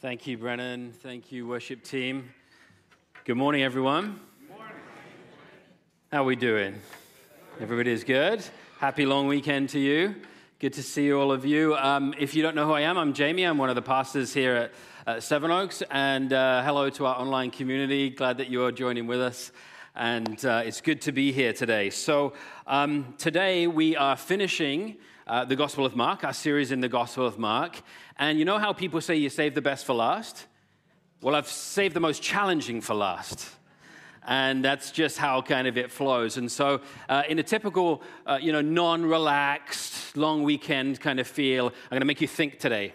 Thank you, Brennan. Thank you, worship team. Good morning, everyone. How are we doing? Everybody's good? Happy long weekend to you. Good to see all of you. Um, if you don't know who I am, I'm Jamie. I'm one of the pastors here at, at Seven Oaks. And uh, hello to our online community. Glad that you're joining with us. And uh, it's good to be here today. So, um, today we are finishing uh, the Gospel of Mark, our series in the Gospel of Mark. And you know how people say you save the best for last? Well, I've saved the most challenging for last. And that's just how kind of it flows. And so, uh, in a typical, uh, you know, non-relaxed, long weekend kind of feel, I'm going to make you think today.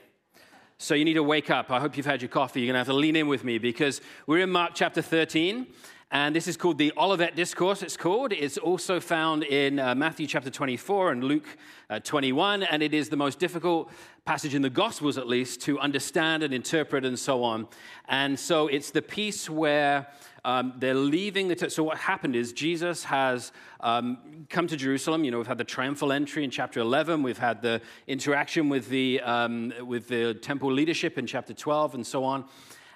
So you need to wake up. I hope you've had your coffee. You're going to have to lean in with me because we're in Mark chapter 13. And this is called the Olivet Discourse, it's called. It's also found in uh, Matthew chapter 24 and Luke uh, 21. And it is the most difficult passage in the Gospels, at least, to understand and interpret and so on. And so it's the piece where um, they're leaving the. T- so what happened is Jesus has um, come to Jerusalem. You know, we've had the triumphal entry in chapter 11. We've had the interaction with the, um, with the temple leadership in chapter 12 and so on.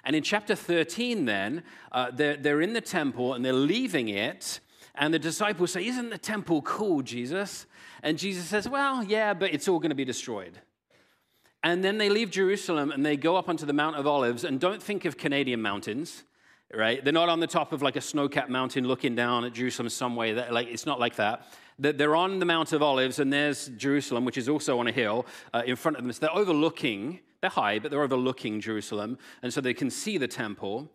And in chapter 13, then, uh, they're, they're in the temple and they're leaving it. And the disciples say, Isn't the temple cool, Jesus? And Jesus says, Well, yeah, but it's all going to be destroyed. And then they leave Jerusalem and they go up onto the Mount of Olives. And don't think of Canadian mountains, right? They're not on the top of like a snow capped mountain looking down at Jerusalem some way. That, like, it's not like that. They're on the Mount of Olives, and there's Jerusalem, which is also on a hill uh, in front of them. So they're overlooking they're high, but they're overlooking Jerusalem, and so they can see the temple.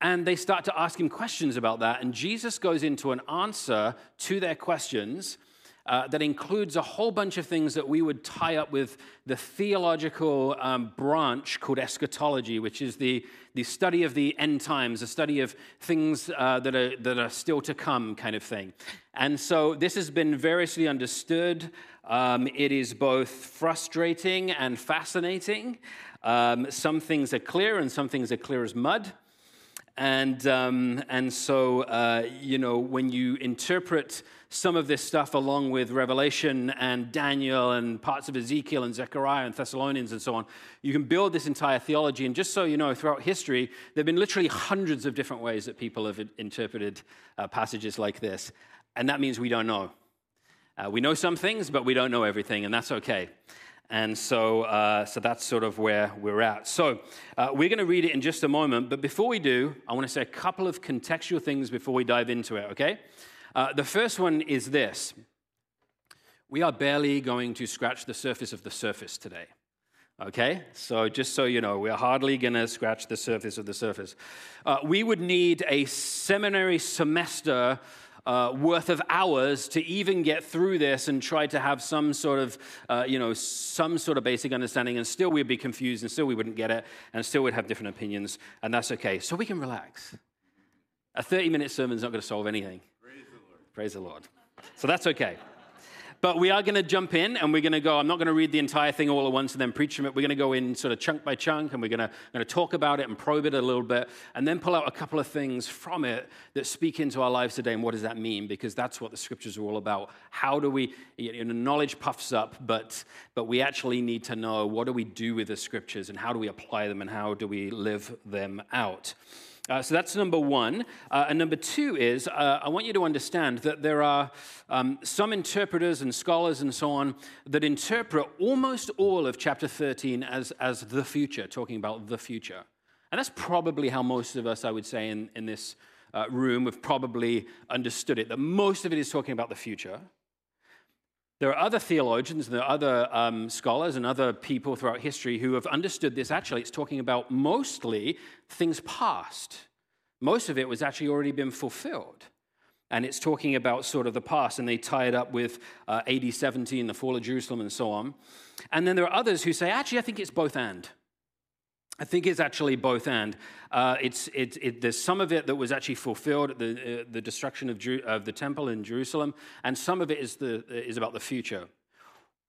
And they start to ask him questions about that. And Jesus goes into an answer to their questions uh, that includes a whole bunch of things that we would tie up with the theological um, branch called eschatology, which is the, the study of the end times, the study of things uh, that, are, that are still to come, kind of thing. And so this has been variously understood. Um, it is both frustrating and fascinating. Um, some things are clear, and some things are clear as mud. And, um, and so, uh, you know, when you interpret some of this stuff along with Revelation and Daniel and parts of Ezekiel and Zechariah and Thessalonians and so on, you can build this entire theology. And just so you know, throughout history, there have been literally hundreds of different ways that people have interpreted uh, passages like this. And that means we don't know. Uh, we know some things, but we don't know everything, and that's okay. And so, uh, so that's sort of where we're at. So, uh, we're going to read it in just a moment. But before we do, I want to say a couple of contextual things before we dive into it, okay? Uh, the first one is this We are barely going to scratch the surface of the surface today. Okay? So, just so you know, we're hardly going to scratch the surface of the surface. Uh, we would need a seminary semester uh, worth of hours to even get through this and try to have some sort of, uh, you know, some sort of basic understanding, and still we'd be confused, and still we wouldn't get it, and still we'd have different opinions, and that's okay. So we can relax. A 30 minute sermon is not going to solve anything. Praise the Lord. Praise the Lord. So that's okay. But we are going to jump in and we're going to go. I'm not going to read the entire thing all at once and then preach from it. We're going to go in sort of chunk by chunk and we're going to, talk about it and probe it a little bit and then pull out a couple of things from it that speak into our lives today. And what does that mean? Because that's what the scriptures are all about. How do we, you know, knowledge puffs up, but, but we actually need to know what do we do with the scriptures and how do we apply them and how do we live them out. Uh, so that's number one. Uh, and number two is uh, I want you to understand that there are um, some interpreters and scholars and so on that interpret almost all of chapter 13 as, as the future, talking about the future. And that's probably how most of us, I would say, in, in this uh, room have probably understood it, that most of it is talking about the future. There are other theologians, and there are other um, scholars, and other people throughout history who have understood this. Actually, it's talking about mostly things past. Most of it was actually already been fulfilled. And it's talking about sort of the past, and they tie it up with uh, AD 70 and the fall of Jerusalem and so on. And then there are others who say, actually, I think it's both and. I think it's actually both and. Uh, it's, it, it, there's some of it that was actually fulfilled the, uh, the destruction of, Jeru- of, the temple in Jerusalem, and some of it is, the, is about the future.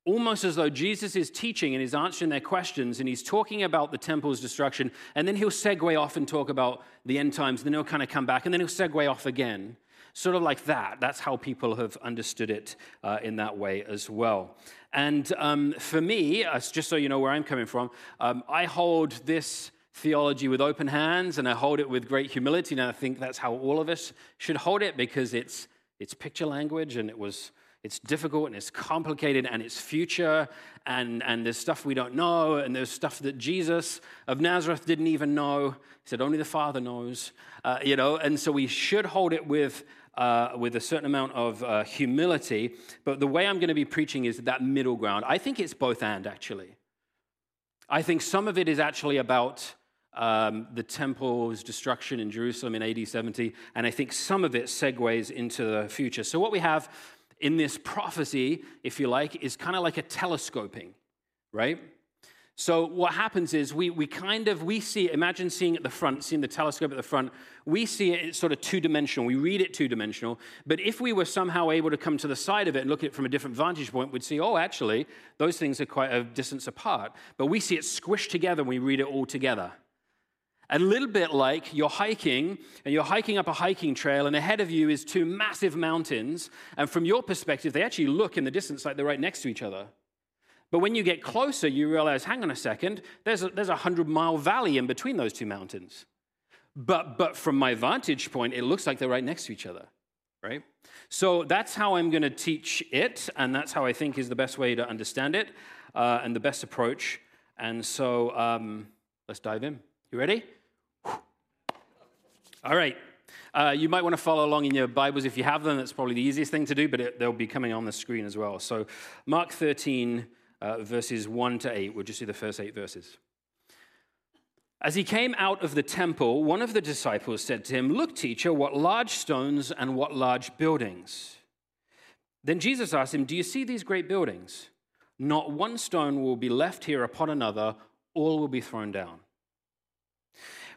Almost as though Jesus is teaching and he's answering their questions and he's talking about the temple's destruction, and then he'll segue off and talk about the end times, and then he'll kind of come back, and then he'll segue off again. Sort of like that. That's how people have understood it uh, in that way as well. And um, for me, uh, just so you know where I'm coming from, um, I hold this theology with open hands and I hold it with great humility. And I think that's how all of us should hold it because it's, it's picture language and it was, it's difficult and it's complicated and it's future and, and there's stuff we don't know and there's stuff that Jesus of Nazareth didn't even know. He said only the Father knows, uh, you know, and so we should hold it with, uh, with a certain amount of uh, humility. But the way I'm going to be preaching is that middle ground. I think it's both and actually. I think some of it is actually about um, the temple's destruction in Jerusalem in AD 70, and I think some of it segues into the future. So, what we have in this prophecy, if you like, is kind of like a telescoping, right? So what happens is we, we kind of we see imagine seeing at the front seeing the telescope at the front. We see it sort of two-dimensional. We read it two-dimensional. But if we were somehow able to come to the side of it and look at it from a different vantage point we'd see oh actually those things are quite a distance apart. But we see it squished together when we read it all together a little bit like you're hiking and you're hiking up a hiking trail, and ahead of you is two massive mountains. And from your perspective, they actually look in the distance like they're right next to each other. But when you get closer, you realize hang on a second, there's a, there's a 100 mile valley in between those two mountains. But, but from my vantage point, it looks like they're right next to each other, right? So that's how I'm going to teach it, and that's how I think is the best way to understand it uh, and the best approach. And so um, let's dive in. You ready? All right. Uh, you might want to follow along in your Bibles if you have them. That's probably the easiest thing to do, but it, they'll be coming on the screen as well. So, Mark 13, uh, verses 1 to 8. We'll just see the first eight verses. As he came out of the temple, one of the disciples said to him, Look, teacher, what large stones and what large buildings. Then Jesus asked him, Do you see these great buildings? Not one stone will be left here upon another, all will be thrown down.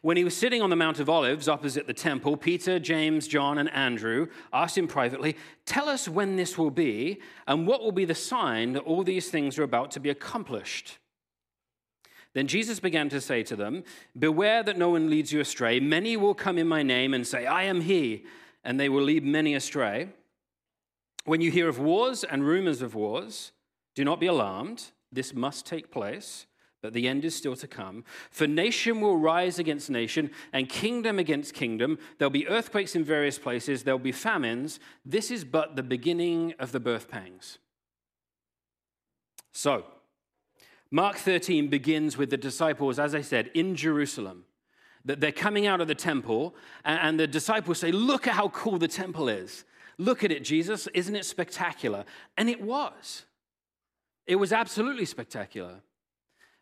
When he was sitting on the Mount of Olives opposite the temple, Peter, James, John, and Andrew asked him privately, Tell us when this will be, and what will be the sign that all these things are about to be accomplished. Then Jesus began to say to them, Beware that no one leads you astray. Many will come in my name and say, I am he, and they will lead many astray. When you hear of wars and rumors of wars, do not be alarmed. This must take place but the end is still to come. For nation will rise against nation, and kingdom against kingdom. There'll be earthquakes in various places, there'll be famines. This is but the beginning of the birth pangs. So, Mark 13 begins with the disciples, as I said, in Jerusalem. That they're coming out of the temple, and the disciples say, Look at how cool the temple is. Look at it, Jesus. Isn't it spectacular? And it was. It was absolutely spectacular.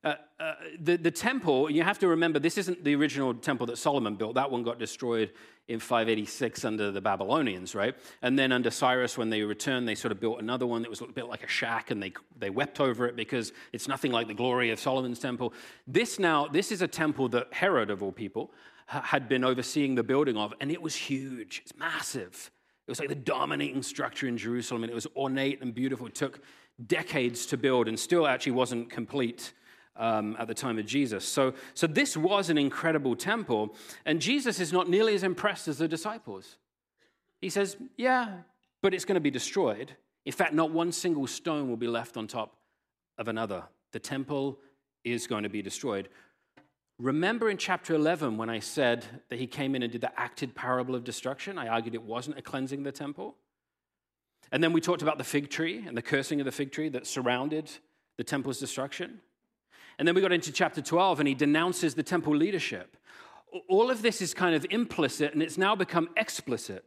Uh, uh, the, the temple, you have to remember, this isn't the original temple that Solomon built. That one got destroyed in 586 under the Babylonians, right? And then under Cyrus, when they returned, they sort of built another one that was a bit like a shack, and they, they wept over it because it's nothing like the glory of Solomon's temple. This now, this is a temple that Herod, of all people, had been overseeing the building of, and it was huge. It's massive. It was like the dominating structure in Jerusalem, and it was ornate and beautiful. It took decades to build and still actually wasn't complete um, at the time of Jesus. So, so this was an incredible temple, and Jesus is not nearly as impressed as the disciples. He says, Yeah, but it's going to be destroyed. In fact, not one single stone will be left on top of another. The temple is going to be destroyed. Remember in chapter 11 when I said that he came in and did the acted parable of destruction? I argued it wasn't a cleansing of the temple. And then we talked about the fig tree and the cursing of the fig tree that surrounded the temple's destruction. And then we got into chapter 12, and he denounces the temple leadership. All of this is kind of implicit, and it's now become explicit.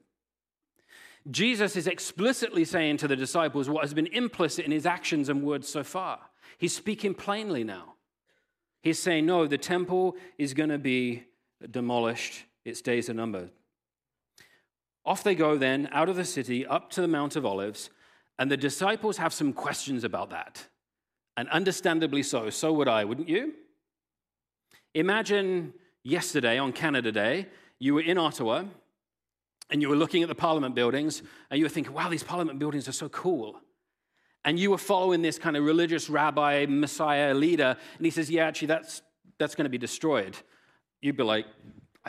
Jesus is explicitly saying to the disciples what has been implicit in his actions and words so far. He's speaking plainly now. He's saying, No, the temple is going to be demolished, its days are numbered. Off they go then, out of the city, up to the Mount of Olives, and the disciples have some questions about that. And understandably so. So would I, wouldn't you? Imagine yesterday on Canada Day, you were in Ottawa and you were looking at the Parliament buildings and you were thinking, wow, these Parliament buildings are so cool. And you were following this kind of religious rabbi, messiah leader, and he says, yeah, actually, that's, that's going to be destroyed. You'd be like,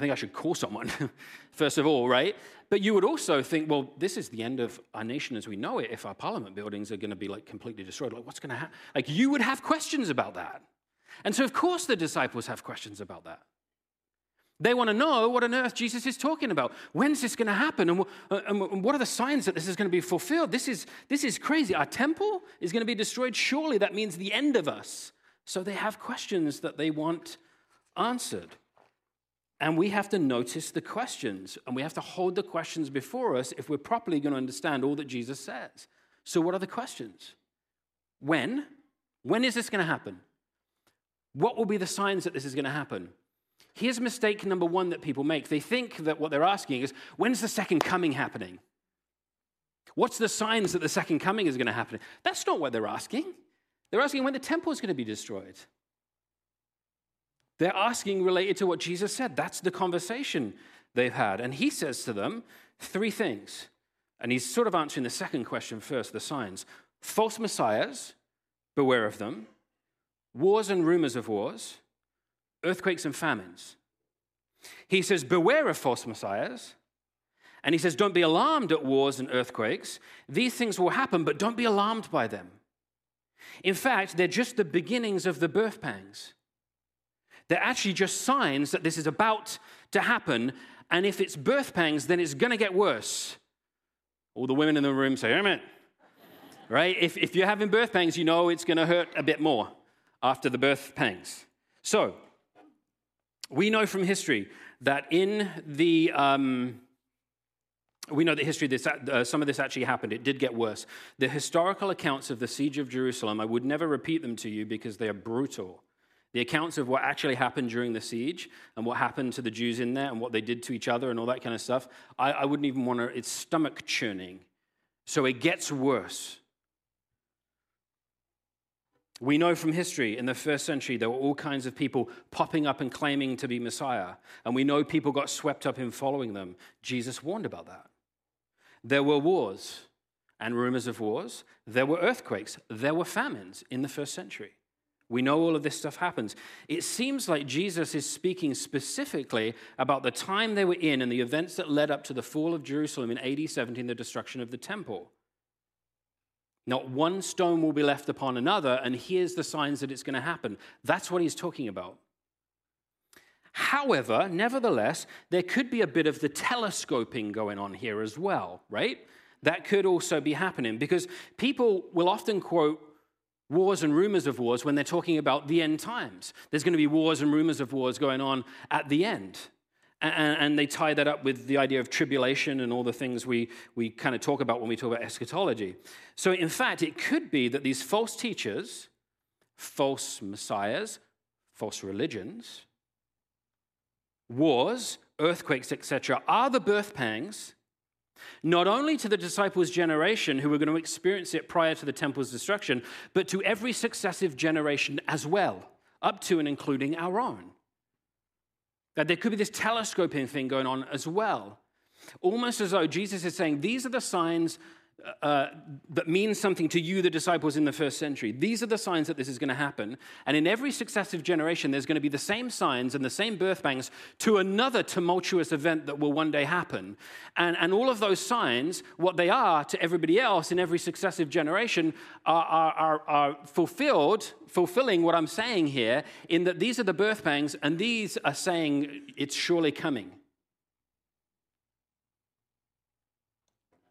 I think I should call someone, first of all, right? But you would also think, well, this is the end of our nation as we know it if our parliament buildings are going to be like completely destroyed. Like, what's going to happen? Like, you would have questions about that. And so, of course, the disciples have questions about that. They want to know what on earth Jesus is talking about. When's this going to happen? And, uh, and what are the signs that this is going to be fulfilled? This is, this is crazy. Our temple is going to be destroyed. Surely that means the end of us. So they have questions that they want answered. And we have to notice the questions and we have to hold the questions before us if we're properly going to understand all that Jesus says. So, what are the questions? When? When is this going to happen? What will be the signs that this is going to happen? Here's mistake number one that people make. They think that what they're asking is, when's the second coming happening? What's the signs that the second coming is going to happen? That's not what they're asking. They're asking when the temple is going to be destroyed. They're asking related to what Jesus said. That's the conversation they've had. And he says to them three things. And he's sort of answering the second question first the signs. False messiahs, beware of them. Wars and rumors of wars. Earthquakes and famines. He says, beware of false messiahs. And he says, don't be alarmed at wars and earthquakes. These things will happen, but don't be alarmed by them. In fact, they're just the beginnings of the birth pangs. They're actually just signs that this is about to happen. And if it's birth pangs, then it's going to get worse. All the women in the room say, Amen. right? If, if you're having birth pangs, you know it's going to hurt a bit more after the birth pangs. So, we know from history that in the. Um, we know that history, this, uh, some of this actually happened. It did get worse. The historical accounts of the siege of Jerusalem, I would never repeat them to you because they are brutal. The accounts of what actually happened during the siege and what happened to the Jews in there and what they did to each other and all that kind of stuff, I, I wouldn't even want to, it's stomach churning. So it gets worse. We know from history in the first century there were all kinds of people popping up and claiming to be Messiah. And we know people got swept up in following them. Jesus warned about that. There were wars and rumors of wars. There were earthquakes. There were famines in the first century. We know all of this stuff happens. It seems like Jesus is speaking specifically about the time they were in and the events that led up to the fall of Jerusalem in AD 70 and the destruction of the temple. Not one stone will be left upon another, and here's the signs that it's going to happen. That's what he's talking about. However, nevertheless, there could be a bit of the telescoping going on here as well, right? That could also be happening because people will often quote wars and rumors of wars when they're talking about the end times. There's going to be wars and rumors of wars going on at the end. And, they tie that up with the idea of tribulation and all the things we, we kind of talk about when we talk about eschatology. So, in fact, it could be that these false teachers, false messiahs, false religions, wars, earthquakes, etc., are the birth pangs not only to the disciples' generation who were going to experience it prior to the temple's destruction, but to every successive generation as well, up to and including our own. That there could be this telescoping thing going on as well. Almost as though Jesus is saying, These are the signs uh, that means something to you, the disciples in the first century. These are the signs that this is going to happen. And in every successive generation, there's going to be the same signs and the same birth pangs to another tumultuous event that will one day happen. And, and all of those signs, what they are to everybody else in every successive generation, are, are, are, are fulfilled, fulfilling what I'm saying here, in that these are the birth pangs, and these are saying it's surely coming.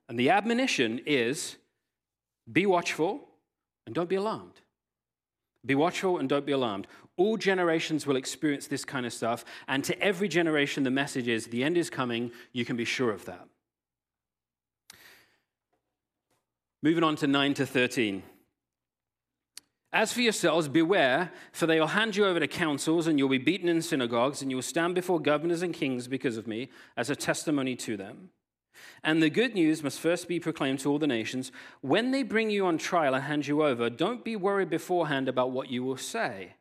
And the admonition is be watchful and don't be alarmed. Be watchful and don't be alarmed. All generations will experience this kind of stuff. And to every generation, the message is the end is coming. You can be sure of that. Moving on to 9 to 13. As for yourselves, beware, for they will hand you over to councils, and you'll be beaten in synagogues, and you will stand before governors and kings because of me as a testimony to them. And the good news must first be proclaimed to all the nations. When they bring you on trial and hand you over, don't be worried beforehand about what you will say.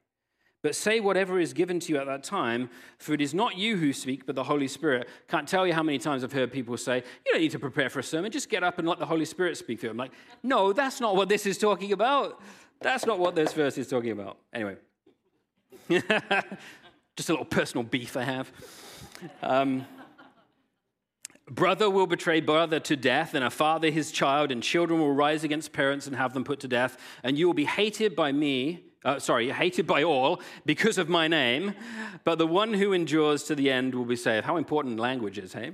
But say whatever is given to you at that time, for it is not you who speak, but the Holy Spirit. Can't tell you how many times I've heard people say, You don't need to prepare for a sermon, just get up and let the Holy Spirit speak through. I'm like, No, that's not what this is talking about. That's not what this verse is talking about. Anyway, just a little personal beef I have. Um, Brother will betray brother to death, and a father his child, and children will rise against parents and have them put to death. And you will be hated by me uh, sorry, hated by all because of my name, but the one who endures to the end will be saved. How important language is, hey?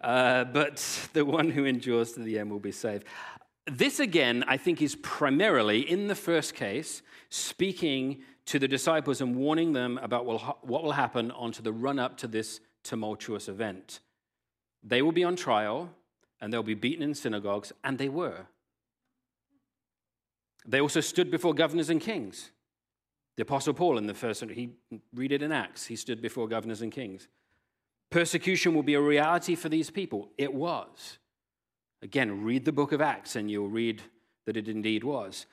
Uh, but the one who endures to the end will be saved. This, again, I think, is primarily, in the first case, speaking to the disciples and warning them about what will happen onto the run up to this tumultuous event. They will be on trial and they'll be beaten in synagogues, and they were. They also stood before governors and kings. The Apostle Paul, in the first, century, he read it in Acts, he stood before governors and kings. Persecution will be a reality for these people. It was. Again, read the book of Acts and you'll read that it indeed was.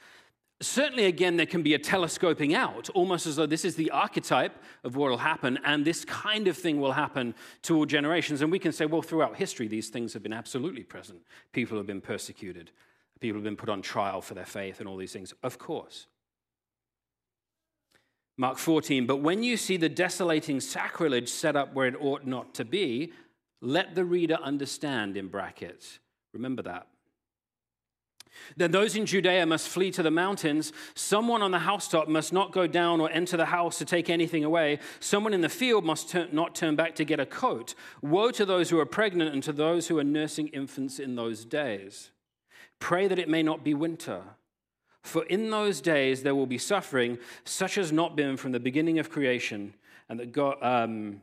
Certainly, again, there can be a telescoping out, almost as though this is the archetype of what will happen, and this kind of thing will happen to all generations. And we can say, well, throughout history, these things have been absolutely present. People have been persecuted, people have been put on trial for their faith, and all these things. Of course. Mark 14, but when you see the desolating sacrilege set up where it ought not to be, let the reader understand in brackets. Remember that. Then those in Judea must flee to the mountains. Someone on the housetop must not go down or enter the house to take anything away. Someone in the field must turn, not turn back to get a coat. Woe to those who are pregnant and to those who are nursing infants in those days. Pray that it may not be winter. For in those days there will be suffering, such as not been from the beginning of creation, and that God. Um,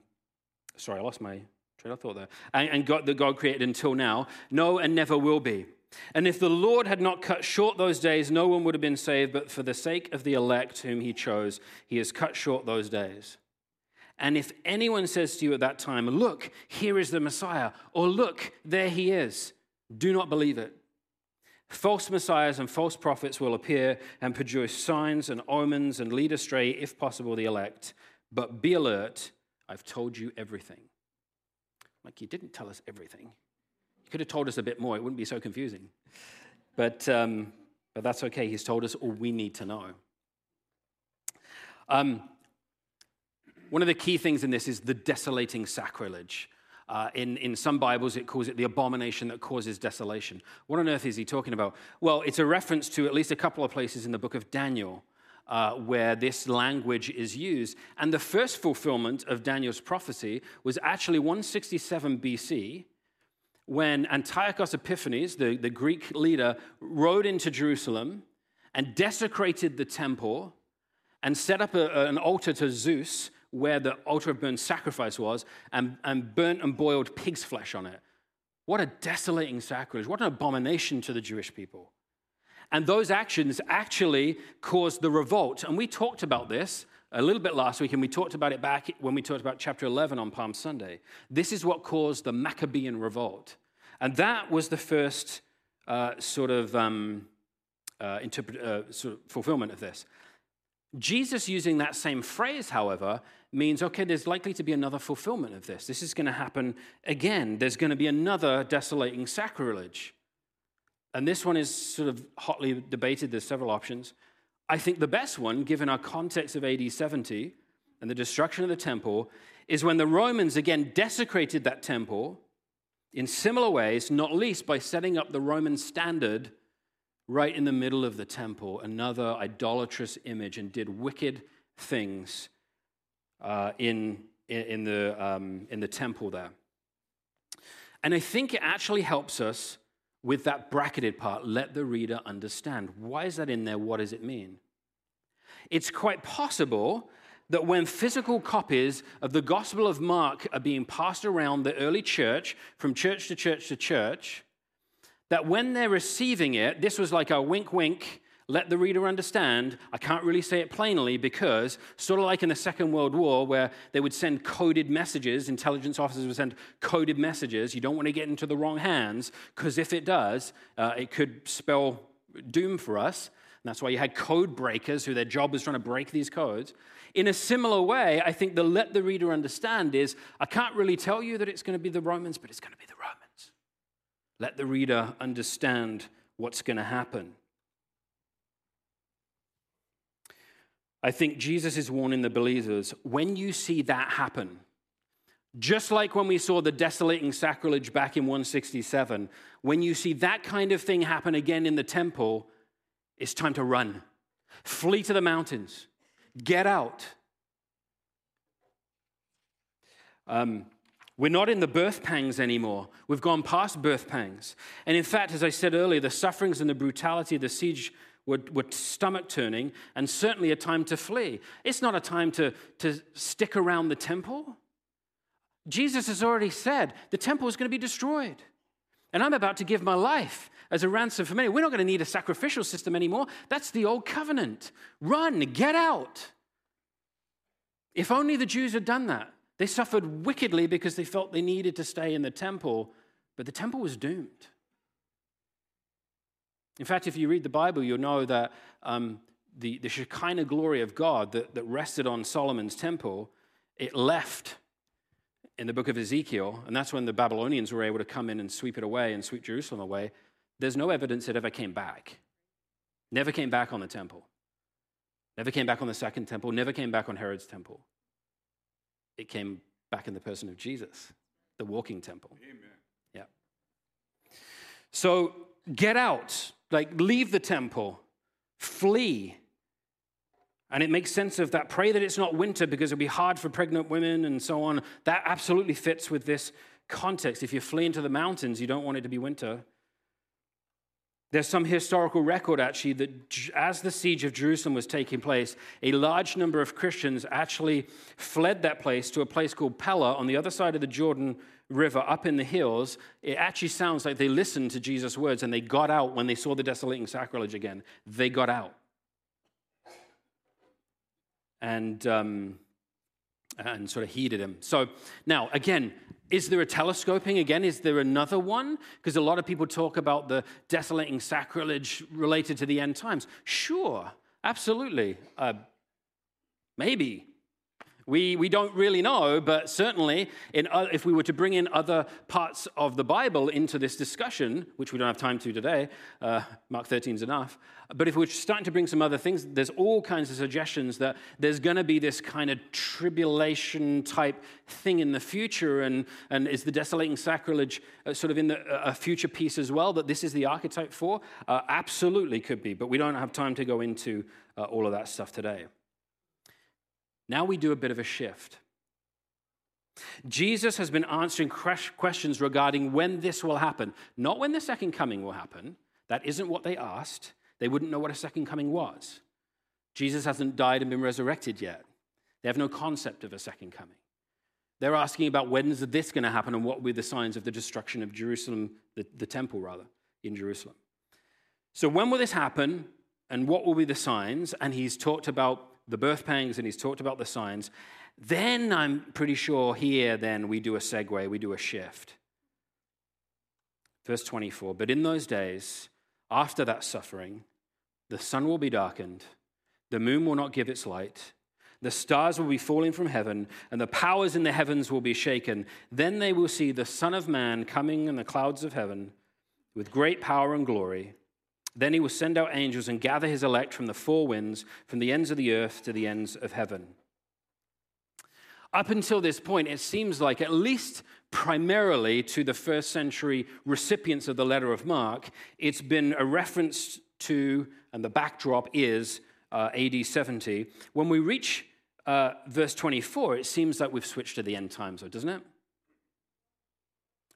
sorry, I lost my train of thought there. And, and God, that God created until now. No, and never will be. And if the Lord had not cut short those days, no one would have been saved, but for the sake of the elect whom he chose, he has cut short those days. And if anyone says to you at that time, Look, here is the Messiah, or Look, there he is, do not believe it. False messiahs and false prophets will appear and produce signs and omens and lead astray, if possible, the elect. But be alert, I've told you everything. Like, you didn't tell us everything. Could have told us a bit more, it wouldn't be so confusing. But, um, but that's okay. He's told us all we need to know. Um, one of the key things in this is the desolating sacrilege. Uh, in, in some Bibles, it calls it the abomination that causes desolation. What on earth is he talking about? Well, it's a reference to at least a couple of places in the book of Daniel uh, where this language is used. And the first fulfillment of Daniel's prophecy was actually 167 BC when Antiochus Epiphanes, the, the Greek leader, rode into Jerusalem and desecrated the temple and set up a, an altar to Zeus where the altar of burnt sacrifice was and, and burnt and boiled pig's flesh on it. What a desolating sacrilege. What an abomination to the Jewish people. And those actions actually caused the revolt. And we talked about this a little bit last week, and we talked about it back when we talked about chapter 11 on Palm Sunday. This is what caused the Maccabean revolt. And that was the first uh, sort, of, um, uh, uh, sort of fulfillment of this. Jesus using that same phrase, however, means okay, there's likely to be another fulfillment of this. This is going to happen again. There's going to be another desolating sacrilege. And this one is sort of hotly debated. There's several options. I think the best one, given our context of AD 70 and the destruction of the temple, is when the Romans again desecrated that temple in similar ways, not least by setting up the Roman standard right in the middle of the temple, another idolatrous image, and did wicked things uh, in, in, the, um, in the temple there. And I think it actually helps us with that bracketed part, let the reader understand. Why is that in there? What does it mean? It's quite possible that when physical copies of the Gospel of Mark are being passed around the early church, from church to church to church, that when they're receiving it, this was like a wink, wink, let the reader understand. I can't really say it plainly because, sort of like in the Second World War, where they would send coded messages, intelligence officers would send coded messages. You don't want to get into the wrong hands because if it does, uh, it could spell doom for us. And that's why you had code breakers who their job was trying to break these codes. In a similar way, I think the let the reader understand is I can't really tell you that it's going to be the Romans, but it's going to be the Romans. Let the reader understand what's going to happen. I think Jesus is warning the believers when you see that happen, just like when we saw the desolating sacrilege back in 167, when you see that kind of thing happen again in the temple, it's time to run. Flee to the mountains. Get out. Um, we're not in the birth pangs anymore. We've gone past birth pangs. And in fact, as I said earlier, the sufferings and the brutality of the siege were, were stomach turning and certainly a time to flee. It's not a time to, to stick around the temple. Jesus has already said the temple is going to be destroyed. And I'm about to give my life as a ransom for many. We're not going to need a sacrificial system anymore. That's the old covenant. Run, get out. If only the Jews had done that. They suffered wickedly because they felt they needed to stay in the temple, but the temple was doomed. In fact, if you read the Bible, you'll know that um, the, the Shekinah glory of God that, that rested on Solomon's temple, it left in the book of Ezekiel, and that's when the Babylonians were able to come in and sweep it away and sweep Jerusalem away. There's no evidence it ever came back. Never came back on the temple. Never came back on the second temple. Never came back on Herod's temple. It came back in the person of Jesus, the walking temple. Amen. Yeah. So get out, like leave the temple, flee. And it makes sense of that. Pray that it's not winter because it'll be hard for pregnant women and so on. That absolutely fits with this context. If you flee into the mountains, you don't want it to be winter. There's some historical record actually that as the siege of Jerusalem was taking place, a large number of Christians actually fled that place to a place called Pella on the other side of the Jordan River up in the hills. It actually sounds like they listened to Jesus' words and they got out when they saw the desolating sacrilege again. They got out. And, um, and sort of heeded him. So now, again, is there a telescoping again? Is there another one? Because a lot of people talk about the desolating sacrilege related to the end times. Sure, absolutely. Uh, maybe. We, we don't really know, but certainly, in, uh, if we were to bring in other parts of the Bible into this discussion, which we don't have time to today, uh, Mark 13 is enough, but if we're starting to bring some other things, there's all kinds of suggestions that there's going to be this kind of tribulation type thing in the future, and, and is the desolating sacrilege uh, sort of in the, a future piece as well that this is the archetype for? Uh, absolutely could be, but we don't have time to go into uh, all of that stuff today. Now we do a bit of a shift. Jesus has been answering questions regarding when this will happen, not when the second coming will happen. That isn't what they asked. They wouldn't know what a second coming was. Jesus hasn't died and been resurrected yet. They have no concept of a second coming. They're asking about when's this going to happen and what will be the signs of the destruction of Jerusalem, the, the temple, rather, in Jerusalem. So, when will this happen and what will be the signs? And he's talked about the birth pangs and he's talked about the signs, then I'm pretty sure here, then we do a segue, we do a shift. Verse 24 But in those days, after that suffering, the sun will be darkened, the moon will not give its light, the stars will be falling from heaven, and the powers in the heavens will be shaken. Then they will see the Son of Man coming in the clouds of heaven with great power and glory. Then he will send out angels and gather his elect from the four winds, from the ends of the earth to the ends of heaven. Up until this point, it seems like, at least primarily to the first century recipients of the letter of Mark, it's been a reference to, and the backdrop is uh, AD 70. When we reach uh, verse 24, it seems like we've switched to the end times, though, doesn't it?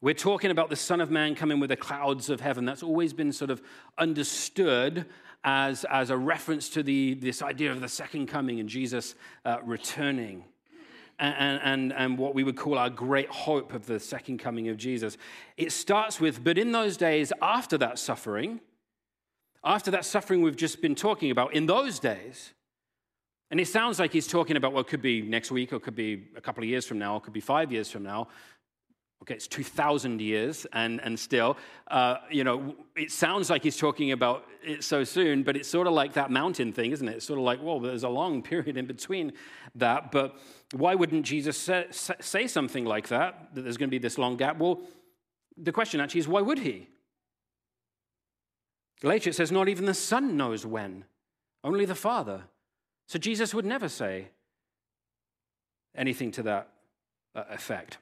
We're talking about the Son of Man coming with the clouds of heaven. That's always been sort of understood as, as a reference to the, this idea of the second coming and Jesus uh, returning. And, and, and what we would call our great hope of the second coming of Jesus. It starts with, but in those days after that suffering, after that suffering we've just been talking about, in those days, and it sounds like he's talking about what could be next week, or could be a couple of years from now, or could be five years from now. Okay, it's 2,000 years, and, and still, uh, you know, it sounds like he's talking about it so soon, but it's sort of like that mountain thing, isn't it? It's sort of like, well, there's a long period in between that, but why wouldn't Jesus say, say something like that, that there's going to be this long gap? Well, the question actually is, why would he? Later it says, not even the Son knows when, only the Father. So Jesus would never say anything to that uh, effect.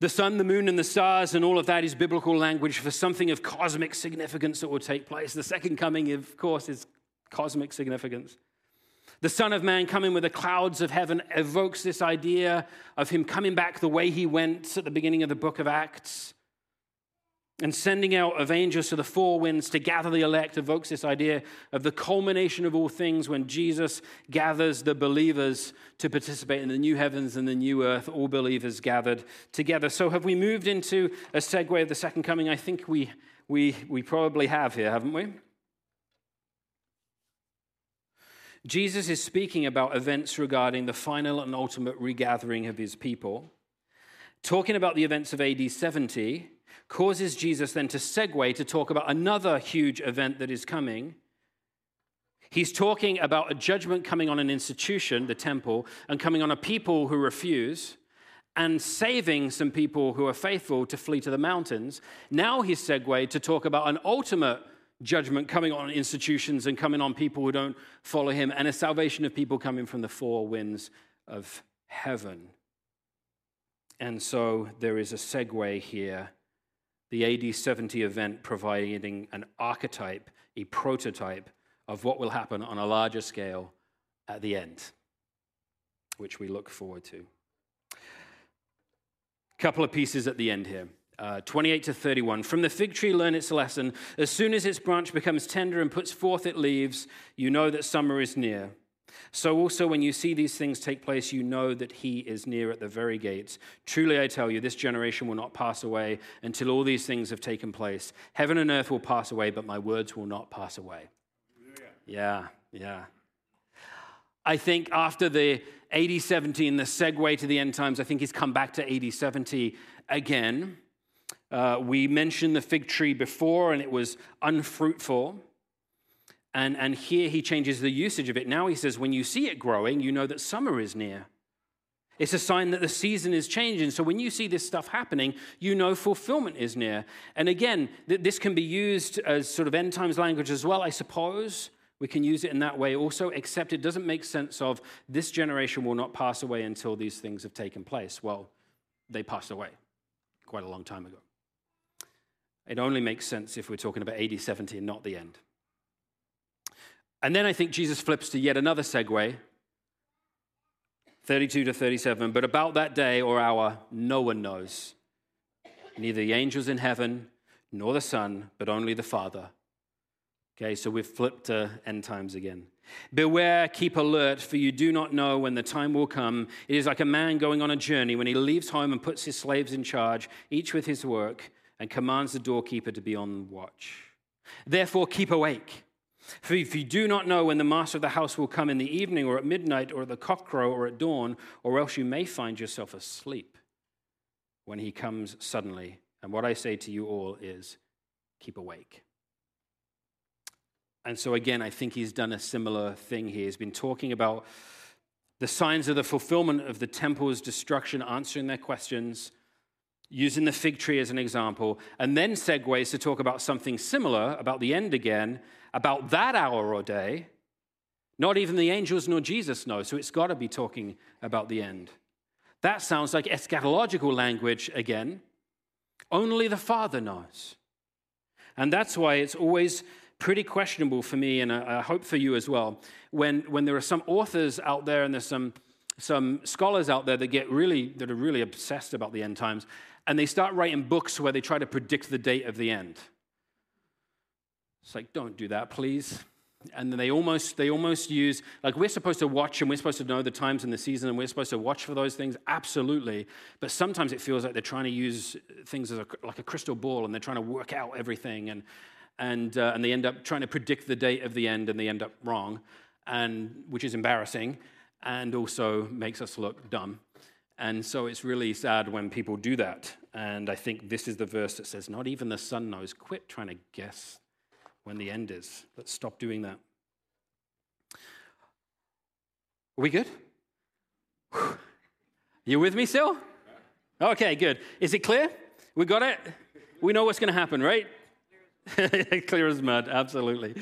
The sun, the moon, and the stars, and all of that is biblical language for something of cosmic significance that will take place. The second coming, of course, is cosmic significance. The Son of Man coming with the clouds of heaven evokes this idea of him coming back the way he went at the beginning of the book of Acts. And sending out of angels to the four winds to gather the elect evokes this idea of the culmination of all things when Jesus gathers the believers to participate in the new heavens and the new earth, all believers gathered together. So, have we moved into a segue of the second coming? I think we, we, we probably have here, haven't we? Jesus is speaking about events regarding the final and ultimate regathering of his people. Talking about the events of AD 70 causes Jesus then to segue to talk about another huge event that is coming. He's talking about a judgment coming on an institution, the temple, and coming on a people who refuse, and saving some people who are faithful to flee to the mountains. Now he's segued to talk about an ultimate judgment coming on institutions and coming on people who don't follow him, and a salvation of people coming from the four winds of heaven. And so there is a segue here. The AD 70 event providing an archetype, a prototype of what will happen on a larger scale at the end, which we look forward to. A couple of pieces at the end here uh, 28 to 31. From the fig tree, learn its lesson. As soon as its branch becomes tender and puts forth its leaves, you know that summer is near. So also, when you see these things take place, you know that he is near at the very gates. Truly, I tell you, this generation will not pass away until all these things have taken place. Heaven and earth will pass away, but my words will not pass away. Yeah, yeah. I think after the AD 70 and the segue to the end times, I think he's come back to AD 70 again. Uh, we mentioned the fig tree before, and it was unfruitful. And, and here he changes the usage of it. Now he says, when you see it growing, you know that summer is near. It's a sign that the season is changing. So when you see this stuff happening, you know fulfillment is near. And again, th- this can be used as sort of end times language as well, I suppose. We can use it in that way also, except it doesn't make sense of this generation will not pass away until these things have taken place. Well, they passed away quite a long time ago. It only makes sense if we're talking about AD 70 and not the end. And then I think Jesus flips to yet another segue 32 to 37. But about that day or hour, no one knows. Neither the angels in heaven, nor the Son, but only the Father. Okay, so we've flipped to end times again. Beware, keep alert, for you do not know when the time will come. It is like a man going on a journey when he leaves home and puts his slaves in charge, each with his work and commands the doorkeeper to be on watch. Therefore, keep awake. For if you do not know when the master of the house will come in the evening, or at midnight, or at the cockcrow, or at dawn, or else you may find yourself asleep when he comes suddenly. And what I say to you all is keep awake. And so, again, I think he's done a similar thing here. He's been talking about the signs of the fulfillment of the temple's destruction, answering their questions using the fig tree as an example, and then segues to talk about something similar, about the end again, about that hour or day. Not even the angels nor Jesus know, so it's got to be talking about the end. That sounds like eschatological language again. Only the Father knows. And that's why it's always pretty questionable for me, and I hope for you as well, when, when there are some authors out there and there's some, some scholars out there that get really, that are really obsessed about the end times, and they start writing books where they try to predict the date of the end. It's like, don't do that, please. And they almost, they almost use, like, we're supposed to watch and we're supposed to know the times and the season and we're supposed to watch for those things. Absolutely. But sometimes it feels like they're trying to use things as a, like a crystal ball and they're trying to work out everything. And, and, uh, and they end up trying to predict the date of the end and they end up wrong, and, which is embarrassing and also makes us look dumb. And so it's really sad when people do that. And I think this is the verse that says, Not even the Son knows. Quit trying to guess when the end is. Let's stop doing that. Are we good? You with me still? Okay, good. Is it clear? We got it? We know what's going to happen, right? clear as mud, absolutely.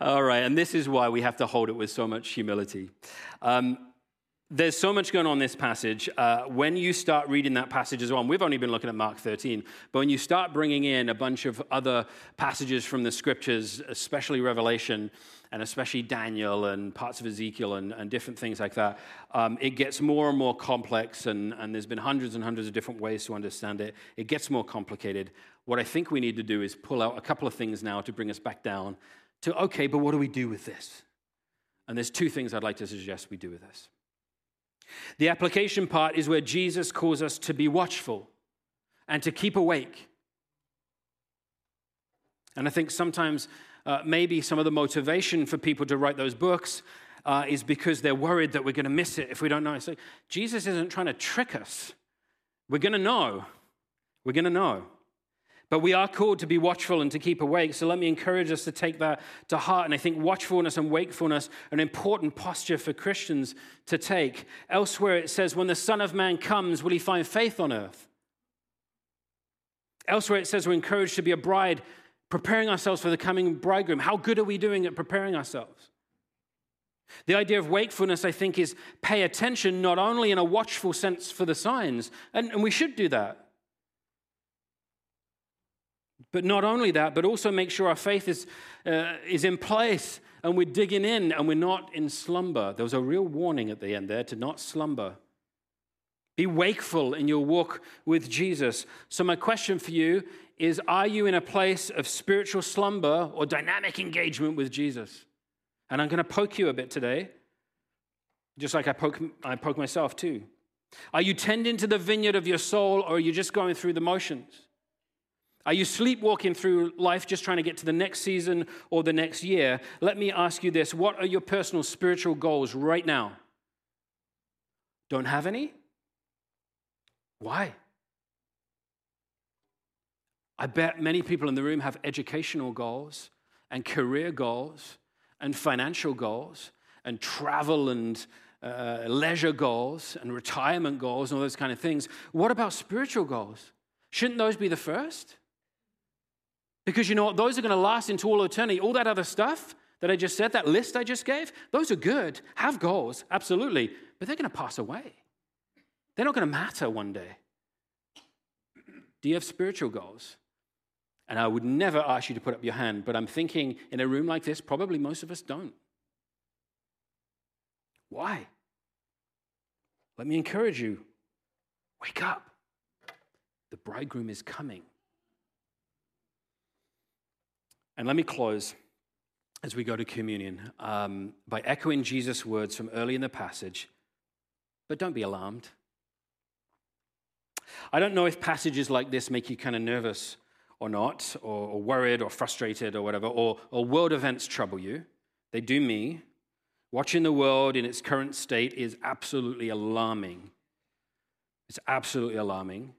All right, and this is why we have to hold it with so much humility. Um, there's so much going on in this passage. Uh, when you start reading that passage as well, we've only been looking at Mark 13, but when you start bringing in a bunch of other passages from the scriptures, especially Revelation, and especially Daniel and parts of Ezekiel and, and different things like that, um, it gets more and more complex, and, and there's been hundreds and hundreds of different ways to understand it. It gets more complicated. What I think we need to do is pull out a couple of things now to bring us back down to okay, but what do we do with this? And there's two things I'd like to suggest we do with this. The application part is where Jesus calls us to be watchful and to keep awake. And I think sometimes uh, maybe some of the motivation for people to write those books uh, is because they're worried that we're going to miss it if we don't know. So Jesus isn't trying to trick us. We're going to know. We're going to know. But we are called to be watchful and to keep awake. So let me encourage us to take that to heart. And I think watchfulness and wakefulness are an important posture for Christians to take. Elsewhere it says, When the Son of Man comes, will he find faith on earth? Elsewhere it says we're encouraged to be a bride, preparing ourselves for the coming bridegroom. How good are we doing at preparing ourselves? The idea of wakefulness, I think, is pay attention not only in a watchful sense for the signs, and, and we should do that. But not only that, but also make sure our faith is, uh, is in place and we're digging in and we're not in slumber. There was a real warning at the end there to not slumber. Be wakeful in your walk with Jesus. So, my question for you is Are you in a place of spiritual slumber or dynamic engagement with Jesus? And I'm going to poke you a bit today, just like I poke, I poke myself too. Are you tending to the vineyard of your soul or are you just going through the motions? Are you sleepwalking through life just trying to get to the next season or the next year? Let me ask you this what are your personal spiritual goals right now? Don't have any? Why? I bet many people in the room have educational goals and career goals and financial goals and travel and uh, leisure goals and retirement goals and all those kind of things. What about spiritual goals? Shouldn't those be the first? Because you know what? Those are going to last into all eternity. All that other stuff that I just said, that list I just gave, those are good. Have goals, absolutely. But they're going to pass away. They're not going to matter one day. Do you have spiritual goals? And I would never ask you to put up your hand, but I'm thinking in a room like this, probably most of us don't. Why? Let me encourage you wake up. The bridegroom is coming. And let me close as we go to communion um, by echoing Jesus' words from early in the passage. But don't be alarmed. I don't know if passages like this make you kind of nervous or not, or, or worried or frustrated or whatever, or, or world events trouble you. They do me. Watching the world in its current state is absolutely alarming. It's absolutely alarming.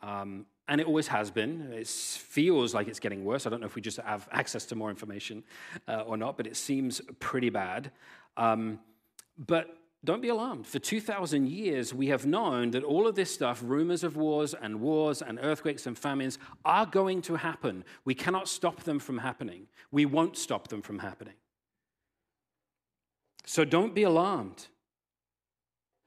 Um, and it always has been. It feels like it's getting worse. I don't know if we just have access to more information uh, or not, but it seems pretty bad. Um, but don't be alarmed. For 2,000 years, we have known that all of this stuff, rumors of wars and wars and earthquakes and famines, are going to happen. We cannot stop them from happening. We won't stop them from happening. So don't be alarmed.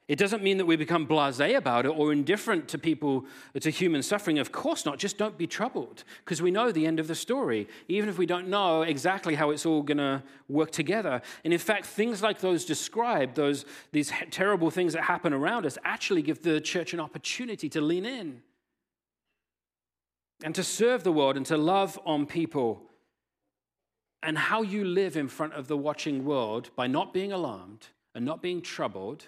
It doesn't mean that we become blase about it or indifferent to people, to human suffering. Of course not. Just don't be troubled because we know the end of the story, even if we don't know exactly how it's all going to work together. And in fact, things like those described, those, these terrible things that happen around us, actually give the church an opportunity to lean in and to serve the world and to love on people. And how you live in front of the watching world by not being alarmed and not being troubled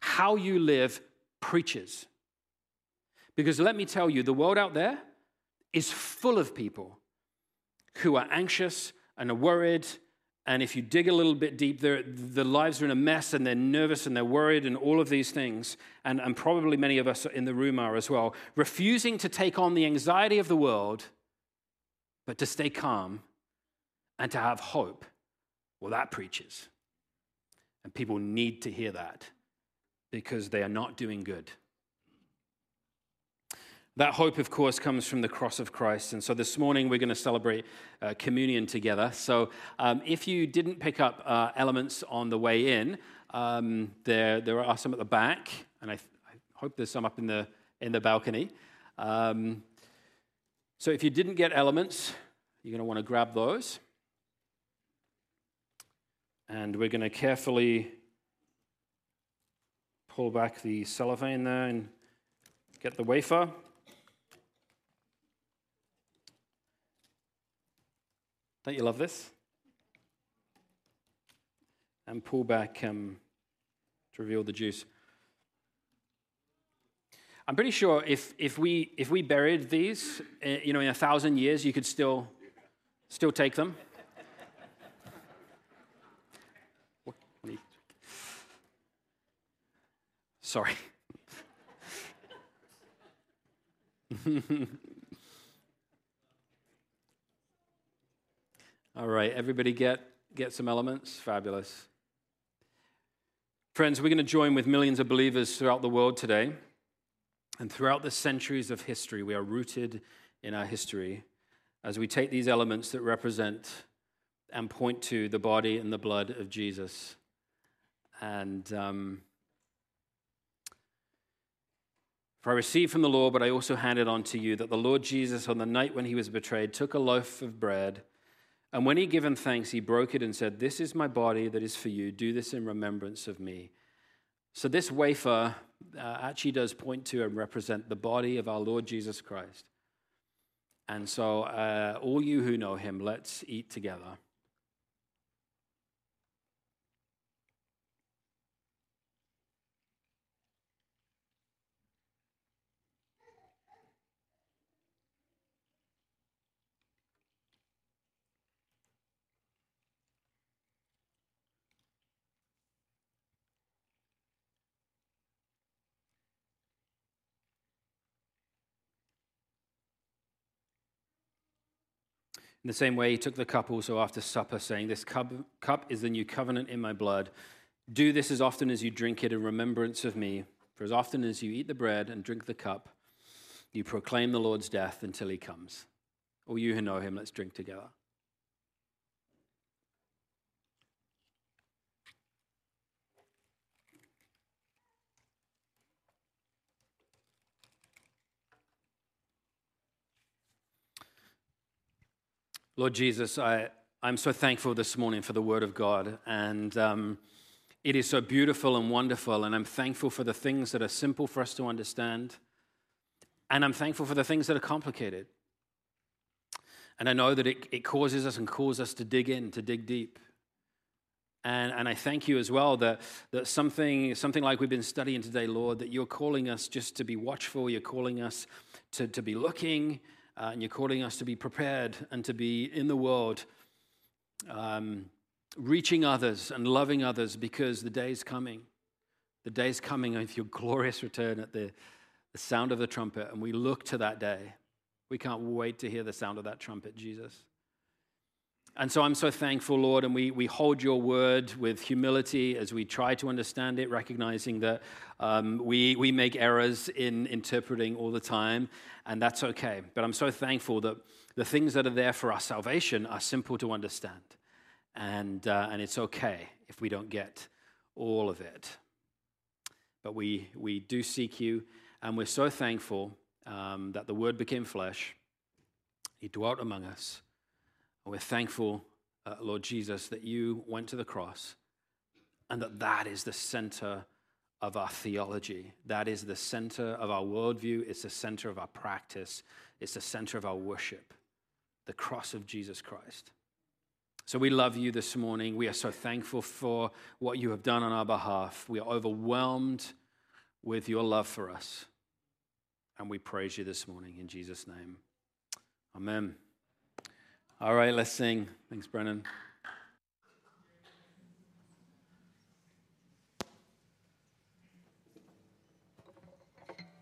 how you live preaches. Because let me tell you, the world out there is full of people who are anxious and are worried. And if you dig a little bit deep, their lives are in a mess and they're nervous and they're worried and all of these things. And, and probably many of us in the room are as well. Refusing to take on the anxiety of the world, but to stay calm and to have hope. Well, that preaches. And people need to hear that because they are not doing good. That hope, of course, comes from the cross of Christ. And so this morning we're going to celebrate uh, communion together. So um, if you didn't pick up uh, elements on the way in, Um, there, there are some at the back, and I, I, hope there's some up in the, in the balcony. Um, so if you didn't get elements, you're going to want to grab those. And we're going to carefully pull back the cellophane there and get the wafer. Don't you love this? And pull back um, to reveal the juice. I'm pretty sure if, if, we, if we buried these, uh, you know, in a thousand years, you could still, still take them. Sorry. All right, everybody get, get some elements? Fabulous. Friends, we're going to join with millions of believers throughout the world today. And throughout the centuries of history, we are rooted in our history as we take these elements that represent and point to the body and the blood of Jesus. And um, for I received from the Lord, but I also handed on to you that the Lord Jesus, on the night when he was betrayed, took a loaf of bread. And when he had given thanks, he broke it and said, This is my body that is for you. Do this in remembrance of me. So, this wafer uh, actually does point to and represent the body of our Lord Jesus Christ. And so, uh, all you who know him, let's eat together. In the same way, he took the cup also after supper, saying, This cup, cup is the new covenant in my blood. Do this as often as you drink it in remembrance of me. For as often as you eat the bread and drink the cup, you proclaim the Lord's death until he comes. All you who know him, let's drink together. Lord Jesus, I, I'm so thankful this morning for the Word of God. And um, it is so beautiful and wonderful. And I'm thankful for the things that are simple for us to understand. And I'm thankful for the things that are complicated. And I know that it, it causes us and calls us to dig in, to dig deep. And, and I thank you as well that, that something, something like we've been studying today, Lord, that you're calling us just to be watchful, you're calling us to, to be looking, uh, and you're calling us to be prepared and to be in the world, um, reaching others and loving others because the day is coming. The day is coming of your glorious return at the, the sound of the trumpet, and we look to that day. We can't wait to hear the sound of that trumpet, Jesus. And so I'm so thankful, Lord, and we, we hold your word with humility as we try to understand it, recognizing that um, we, we make errors in interpreting all the time, and that's okay. But I'm so thankful that the things that are there for our salvation are simple to understand. And, uh, and it's okay if we don't get all of it. But we, we do seek you, and we're so thankful um, that the word became flesh, he dwelt among us we're thankful, uh, Lord Jesus, that you went to the cross and that that is the center of our theology. That is the center of our worldview. It's the center of our practice. It's the center of our worship, the cross of Jesus Christ. So we love you this morning. We are so thankful for what you have done on our behalf. We are overwhelmed with your love for us. And we praise you this morning in Jesus' name. Amen. All right, let's sing. Thanks, Brennan.